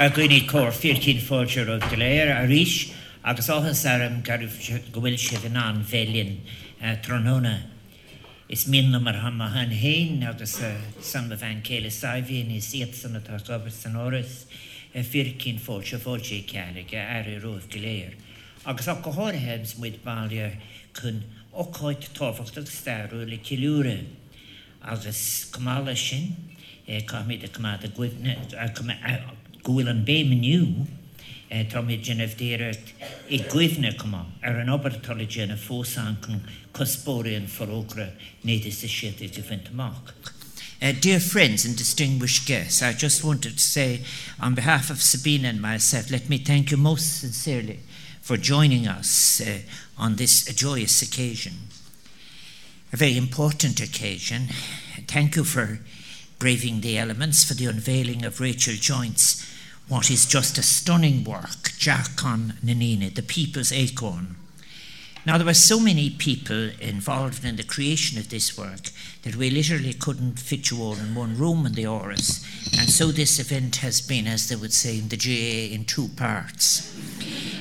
a gcuine cór fícinn fáte ó go léir a ríis agus áhas am gar gohfuil si an an bhelinn tróna. Is min mar ha ma han héin agus san bhein céile saihíon is siad sanna tá gobar san áras fircinn fóte fóte ceige ar i roh goléir. Agus a go háirhems muid bailile chun óáid táfacht staú le ciúre agus cumála sin cumid a cumá ar is siad i. Uh, dear friends and distinguished guests, I just wanted to say, on behalf of Sabina and myself, let me thank you most sincerely for joining us uh, on this joyous occasion. A very important occasion. Thank you for braving the elements for the unveiling of Rachel Joynt's what is just a stunning work, Jackon Nanina, the people's acorn. Now, there were so many people involved in the creation of this work that we literally couldn't fit you all in one room in the Áras. And so this event has been, as they would say in the GA, in two parts.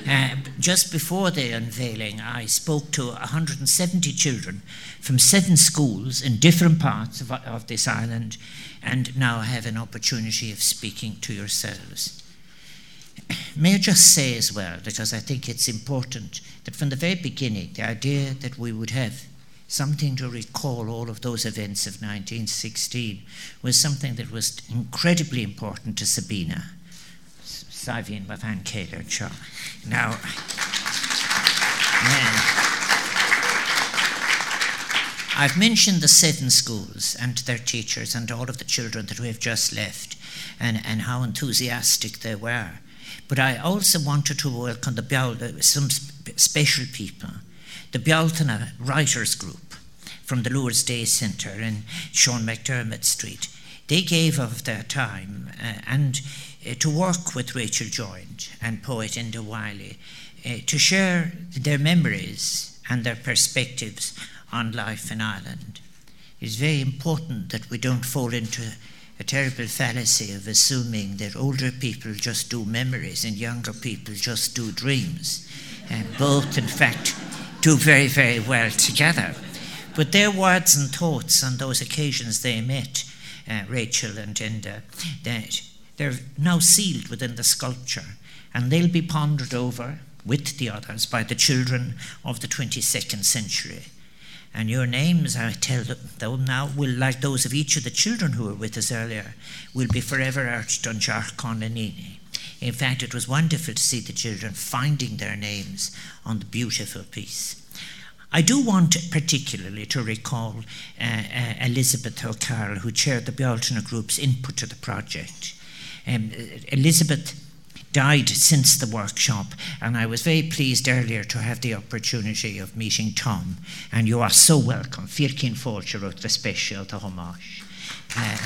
Uh, just before the unveiling, I spoke to 170 children from seven schools in different parts of, of this island, and now I have an opportunity of speaking to yourselves. May I just say as well, because I think it's important, that from the very beginning, the idea that we would have something to recall all of those events of 1916 was something that was incredibly important to Sabina. Savian Van Kaler Now, I've mentioned the seven schools and their teachers and all of the children that we have just left and, and how enthusiastic they were. But I also wanted to welcome the Bial, some special people. The Bealtaine Writers Group from the Lourdes Day Centre in Sean McDermott Street. They gave of their time uh, and uh, to work with Rachel Joynt and poet Enda Wiley uh, to share their memories and their perspectives on life in Ireland. It's very important that we don't fall into a terrible fallacy of assuming that older people just do memories and younger people just do dreams. And both, in fact, do very, very well together. But their words and thoughts on those occasions they met, uh, Rachel and Enda, that they're now sealed within the sculpture and they'll be pondered over with the others by the children of the 22nd century. And your names, I tell them now, will, like those of each of the children who were with us earlier, will be forever etched on Dearcán na nDaoine. In fact, it was wonderful to see the children finding their names on the beautiful piece. I do want particularly to recall uh, uh, Elizabeth O'Carroll, who chaired the Bealtaine Group's input to the project. Um, Elizabeth died since the workshop, and I was very pleased earlier to have the opportunity of meeting Tom. And you are so welcome. Firkin the special homage. Uh,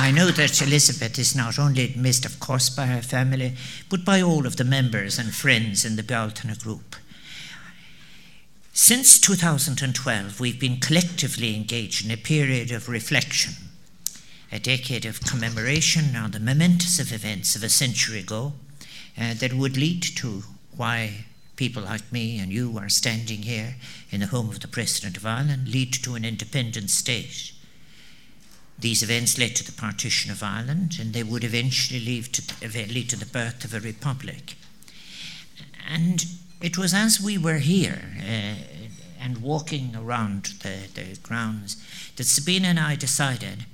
I know that Elizabeth is not only missed, of course, by her family, but by all of the members and friends in the Bealtaine group. Since 2012, we've been collectively engaged in a period of reflection a decade of commemoration on the momentous events of a century ago uh, that would lead to why people like me and you are standing here in the home of the President of Ireland, lead to an independent state. These events led to the partition of Ireland, and they would eventually lead to, lead to the birth of a republic. And it was as we were here uh, and walking around the, the grounds that Sabina and I decided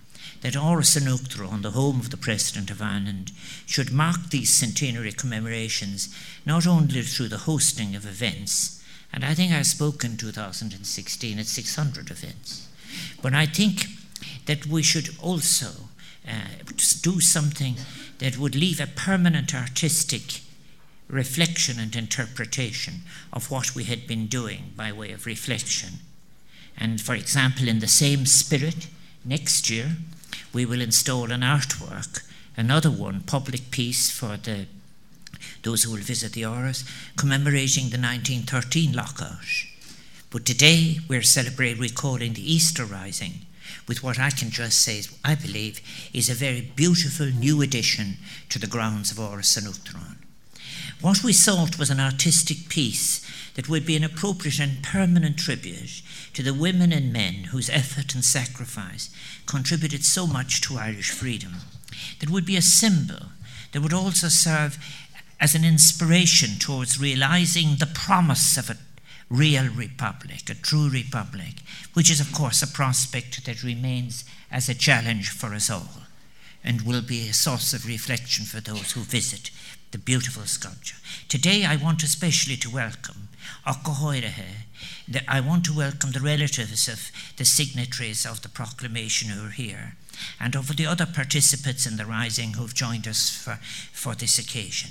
that Áras an Uachtaráin, the home of the President of Ireland, should mark these centenary commemorations not only through the hosting of events, and I think I spoke in 2016 at 600 events, but I think that we should also uh, do something that would leave a permanent artistic reflection and interpretation of what we had been doing by way of reflection. And for example, in the same spirit, next year we will install an artwork, another one, public piece for the those who will visit the Áras, commemorating the 1913 lockout. But today we're celebrating recalling the Easter Rising, with what I can just say, I believe, is a very beautiful new addition to the grounds of Uachtaráin. What we sought was an artistic piece that would be an appropriate and permanent tribute to the women and men whose effort and sacrifice contributed so much to Irish freedom, that would be a symbol that would also serve as an inspiration towards realizing the promise of a real republic, a true republic, which is, of course, a prospect that remains as a challenge for us all and will be a source of reflection for those who visit the beautiful sculpture. Today, I want especially to welcome Okahoirahe. I want to welcome the relatives of the signatories of the proclamation who are here and of the other participants in the rising who've joined us for, for this occasion.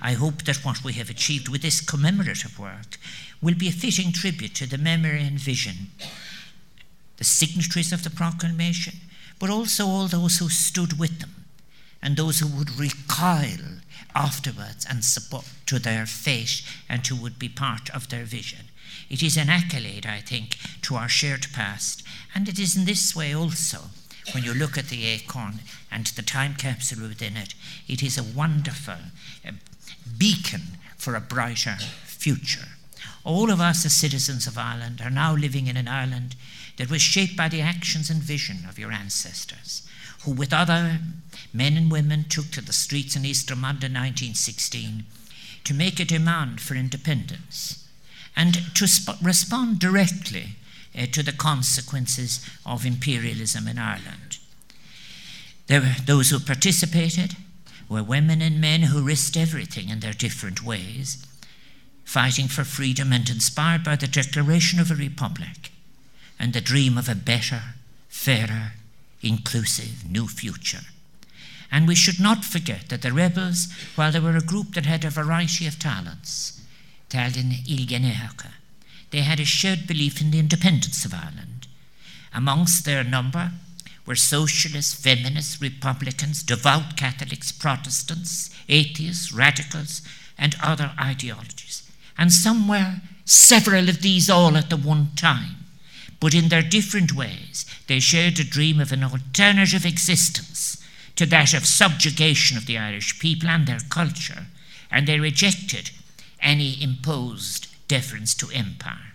I hope that what we have achieved with this commemorative work will be a fitting tribute to the memory and vision, the signatories of the proclamation, but also all those who stood with them and those who would recoil afterwards and support to their fate and who would be part of their vision. It is an accolade, I think, to our shared past, and it is in this way also when you look at the acorn and the time capsule within it, it is a wonderful uh, beacon for a brighter future. All of us as citizens of Ireland are now living in an Ireland that was shaped by the actions and vision of your ancestors, who, with other men and women, took to the streets in Easter Monday 1916 to make a demand for independence and to sp- respond directly uh, to the consequences of imperialism in Ireland. There were those who participated were women and men who risked everything in their different ways, fighting for freedom and inspired by the declaration of a republic and the dream of a better, fairer, inclusive new future. And we should not forget that the rebels, while they were a group that had a variety of talents, they had a shared belief in the independence of Ireland. Amongst their number were socialists, feminists, Republicans, devout Catholics, Protestants, atheists, radicals, and other ideologies. And some were several of these all at the one time. But in their different ways, they shared a dream of an alternative existence to that of subjugation of the Irish people and their culture, and they rejected any imposed deference to empire.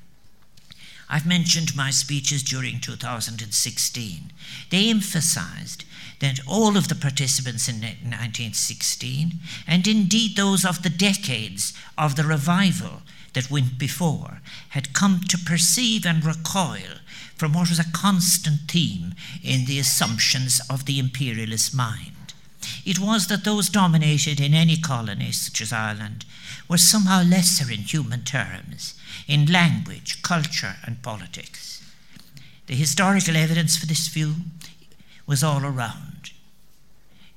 I've mentioned my speeches during 2016. They emphasized that all of the participants in 1916, and indeed those of the decades of the revival that went before, had come to perceive and recoil from what was a constant theme in the assumptions of the imperialist mind. It was that those dominated in any colony, such as Ireland, were somehow lesser in human terms in language, culture, and politics. The historical evidence for this view was all around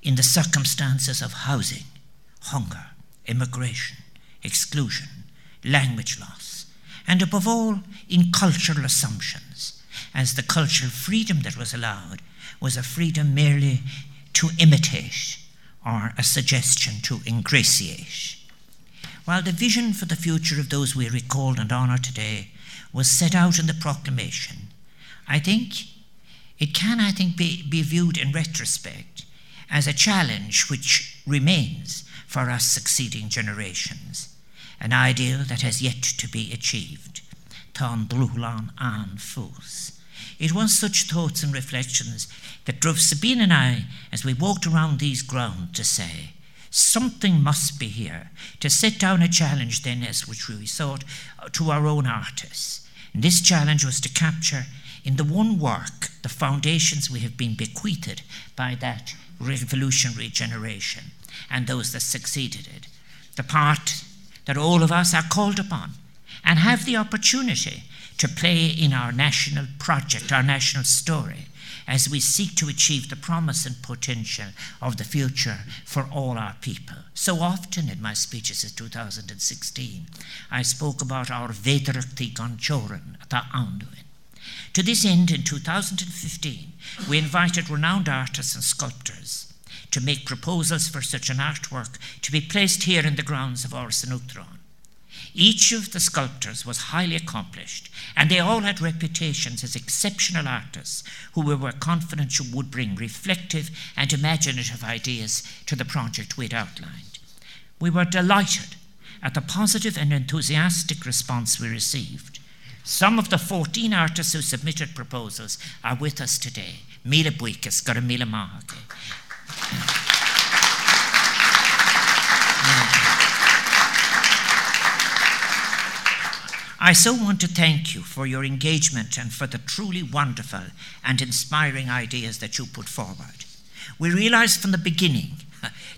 in the circumstances of housing, hunger, immigration, exclusion, language loss, and above all in cultural assumptions, as the cultural freedom that was allowed was a freedom merely to imitate or a suggestion to ingratiate. While the vision for the future of those we recall and honour today was set out in the proclamation, I think it can, I think, be, be viewed in retrospect as a challenge which remains for us succeeding generations, an ideal that has yet to be achieved. Tan Blulan an Fus. It was such thoughts and reflections that drove Sabina and I, as we walked around these grounds, to say, Something must be here to set down a challenge, then, as which we thought, uh, to our own artists. And this challenge was to capture in the one work the foundations we have been bequeathed by that revolutionary generation and those that succeeded it. The part that all of us are called upon and have the opportunity to play in our national project, our national story, as we seek to achieve the promise and potential of the future for all our people. So often in my speeches in 2016, I spoke about our Vedarakti Ganchoran, the Anduin. To this end, in 2015, we invited renowned artists and sculptors to make proposals for such an artwork to be placed here in the grounds of Uachtaráin. Each of the sculptors was highly accomplished, and they all had reputations as exceptional artists who we were confident would bring reflective and imaginative ideas to the project we'd outlined. We were delighted at the positive and enthusiastic response we received. Some of the 14 artists who submitted proposals are with us today. Mila Buikas, Garamila Mahake. I so want to thank you for your engagement and for the truly wonderful and inspiring ideas that you put forward. We realized from the beginning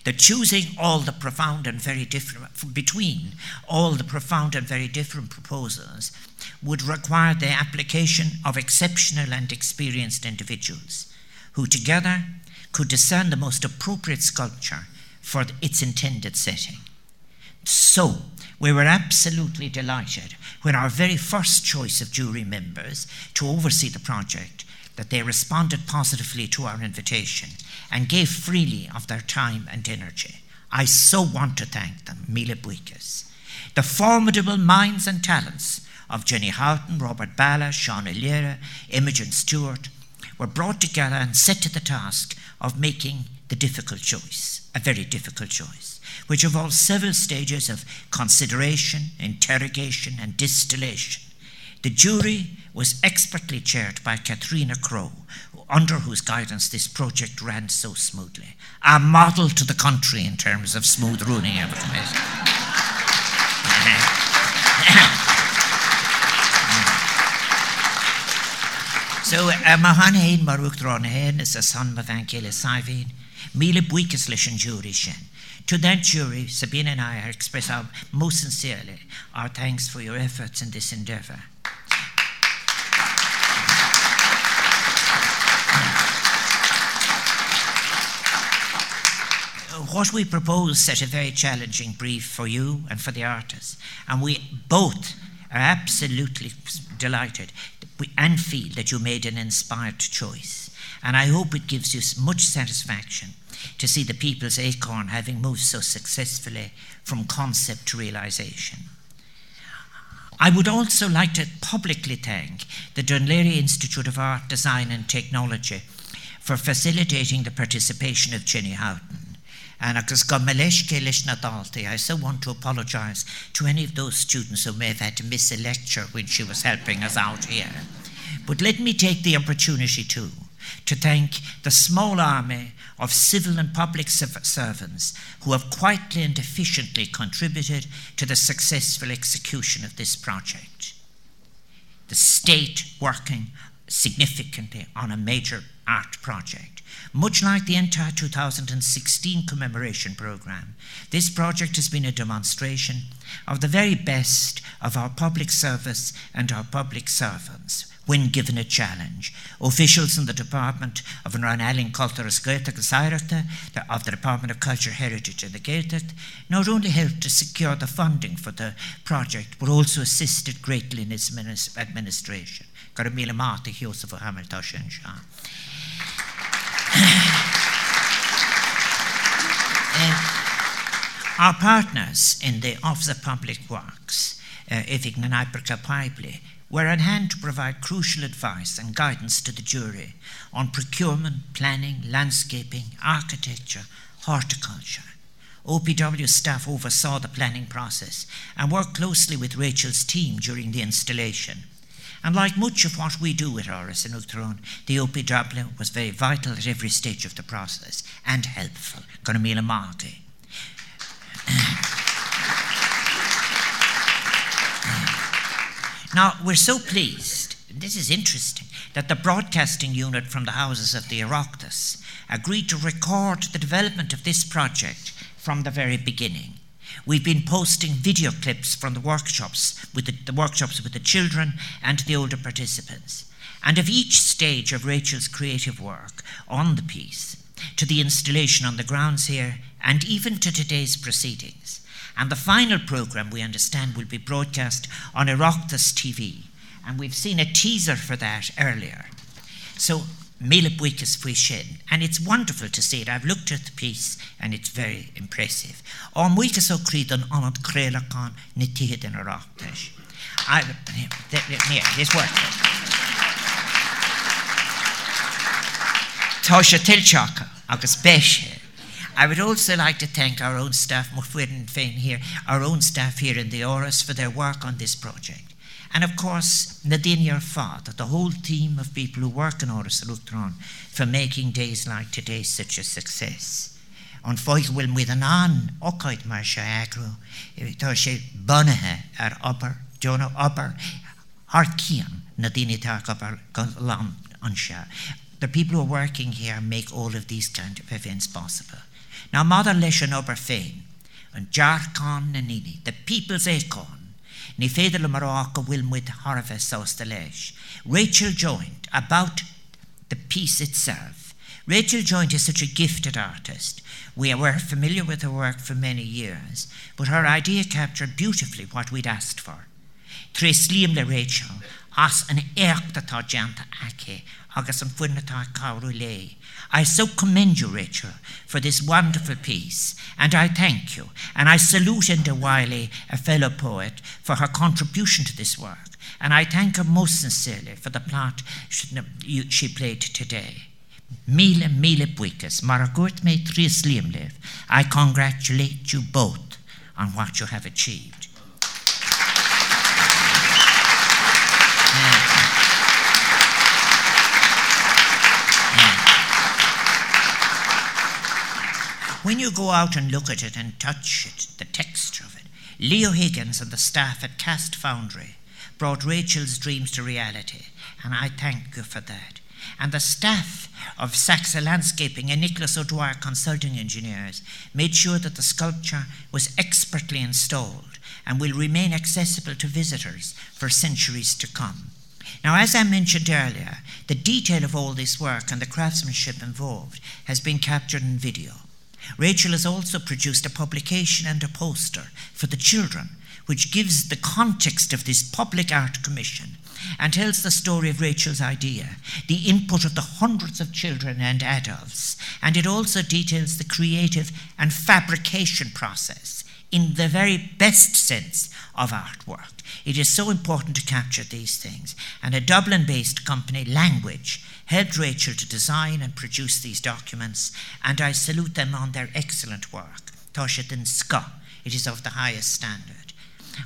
that choosing all the profound and very different, between all the profound and very different proposals would require the application of exceptional and experienced individuals who together could discern the most appropriate sculpture for its intended setting. So, we were absolutely delighted when our very first choice of jury members to oversee the project that they responded positively to our invitation and gave freely of their time and energy. I so want to thank them, Mila Buikas. The formidable minds and talents of Jenny Houghton, Robert Ballagh, Sean O'Leary, Imogen Stewart were brought together and set to the task of making the difficult choice, a very difficult choice which involves several stages of consideration, interrogation, and distillation. The jury was expertly chaired by Catriona Crowe, under whose guidance this project ran so smoothly. A model to the country in terms of smooth running of it. So, uh, Mahan Dron is a son of Ankele Saivin, Lishan Jury Shen. To that jury, Sabina and I express our most sincerely our thanks for your efforts in this endeavor. Uh, what we propose set a very challenging brief for you and for the artists, and we both are absolutely delighted and feel that you made an inspired choice. And I hope it gives you much satisfaction to see the people's acorn having moved so successfully from concept to realization. I would also like to publicly thank the Laoghaire Institute of Art, Design and Technology for facilitating the participation of Jenny Houghton. And I so want to apologise to any of those students who may have had to miss a lecture when she was helping us out here. But let me take the opportunity too to thank the small army of civil and public servants who have quietly and efficiently contributed to the successful execution of this project. The state working significantly on a major art project. Much like the entire 2016 commemoration program, this project has been a demonstration of the very best of our public service and our public servants when given a challenge. Officials in the Department of Ranelling Culturas Gaeltacht of the Department of Culture, Heritage and the Gaeltacht not only helped to secure the funding for the project, but also assisted greatly in its administration. Our partners in the Office of Public Works, uh, Ifig Nanaiperka Pipley, were on hand to provide crucial advice and guidance to the jury on procurement, planning, landscaping, architecture, horticulture. OPW staff oversaw the planning process and worked closely with Rachel's team during the installation. And like much of what we do at Áras an Uachtaráin, the OPW was very vital at every stage of the process and helpful. Gonna Marty. Now, we're so pleased, this is interesting, that the broadcasting unit from the houses of the Oireachtas agreed to record the development of this project from the very beginning. We've been posting video clips from the workshops with the, the workshops with the children and the older participants. And of each stage of Rachel's creative work on the piece, to the installation on the grounds here, and even to today's proceedings. And the final programme, we understand, will be broadcast on Oireachtas TV. And we've seen a teaser for that earlier. So, Mila Buikas Fuishin. And it's wonderful to see it. I've looked at the piece and it's very impressive. On Buikas o Creedon on Crelacan Nitihid in Oireachtas. Yeah, this work. Tasha Tilchaka, agus Beshe. I would also like to thank our own staff, Mufurin Fain here, our own staff here in the Áras for their work on this project. And of course, Nadine your Father, the whole team of people who work in Oris Lutron for making days like today such a success. An foich bhfuil muid an an ocaid mar se agru, eh, tá sé bunathe ar upper Jonah upper Harkian Nadine upper lam ansha. The people who are working here make all of these kind of events possible. Now Mother Ober Fain and Dearcán na nDaoine, the people's acorn, ni féidir le marrácha bhfuil muid leis. Rachel Joynt about the piece itself. Rachel Joynt is such a gifted artist. We were familiar with her work for many years, but her idea captured beautifully what we'd asked for. Tre le Rachel as an éachtatá deanta aice agus an. I so commend you, Rachel, for this wonderful piece, and I thank you, and I salute Enda Wiley, a fellow poet, for her contribution to this work, and I thank her most sincerely for the part she played today. Mille, mille buikas, Maragut me tris. I congratulate you both on what you have achieved. When you go out and look at it and touch it, the texture of it, Leo Higgins and the staff at Cast Foundry brought Rachel's dreams to reality, and I thank you for that. And the staff of Saxa Landscaping and Nicholas O'Dwyer Consulting Engineers made sure that the sculpture was expertly installed and will remain accessible to visitors for centuries to come. Now, as I mentioned earlier, the detail of all this work and the craftsmanship involved has been captured in video. Rachel has also produced a publication and a poster for the children, which gives the context of this public art commission and tells the story of Rachel's idea, the input of the hundreds of children and adults, and it also details the creative and fabrication process in the very best sense of artwork. It is so important to capture these things. And a Dublin based company, Language, helped Rachel to design and produce these documents, and I salute them on their excellent work. Toshet Ska, it is of the highest standard.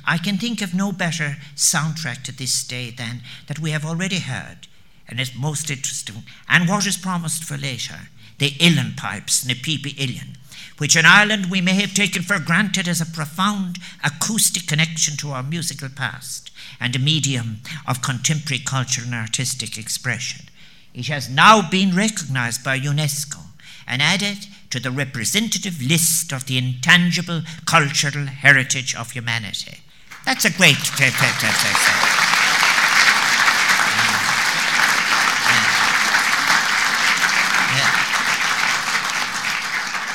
I can think of no better soundtrack to this day than that we have already heard, and it's most interesting, and what is promised for later the uilleann pipes, Nepipi Illan, which in Ireland we may have taken for granted as a profound acoustic connection to our musical past and a medium of contemporary culture and artistic expression. It has now been recognized by UNESCO and added to the representative list of the intangible cultural heritage of humanity. That's a great.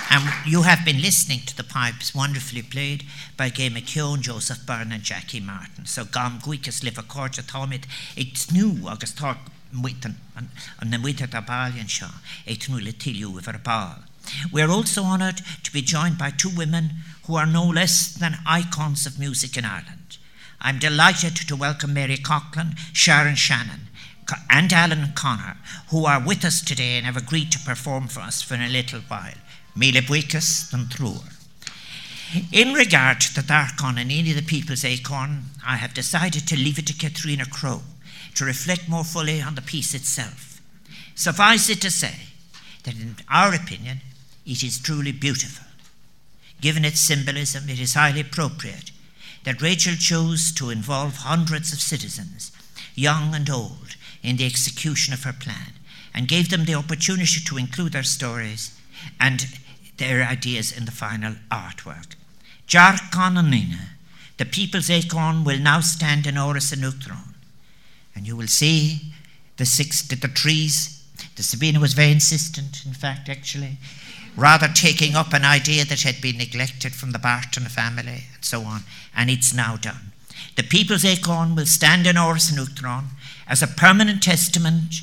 And you have been listening to the pipes wonderfully played by Gay McKeown, Joseph Byrne, and Jackie Martin. So gam guicas live a corta thomit, it's new agus ball. We are also honoured to be joined by two women who are no less than icons of music in Ireland. I'm delighted to welcome Mary Coughlan, Sharon Shannon, and Alan Connor, who are with us today and have agreed to perform for us for a little while. Mille buicas than truer. In regard to the Darkon and any of the people's acorn, I have decided to leave it to Catriona Crowe to reflect more fully on the piece itself. Suffice it to say that, in our opinion, it is truly beautiful. Given its symbolism, it is highly appropriate that Rachel chose to involve hundreds of citizens, young and old, in the execution of her plan and gave them the opportunity to include their stories and their ideas in the final artwork. Dearcán na nDaoine, the people's acorn, will now stand in Áras an Uachtaráin, and you will see the six, the, the trees. The Sabina was very insistent, in fact, actually, rather taking up an idea that had been neglected from the Barton family and so on, and it's now done. The People's Acorn will stand in Áras an Uachtaráin as a permanent testament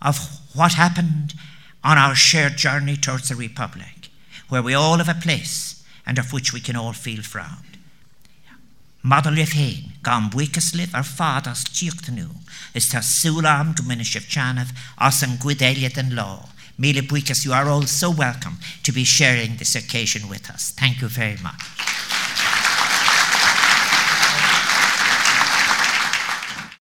of what happened on our shared journey towards the Republic, where we all have a place and of which we can all feel proud. Madal leh féin gan buchas liv ar fadas tíochtanú, is tá súlam Dominisif Chanov as an Guidelia and law. Mila Buikas, you are all so welcome to be sharing this occasion with us. Thank you very much.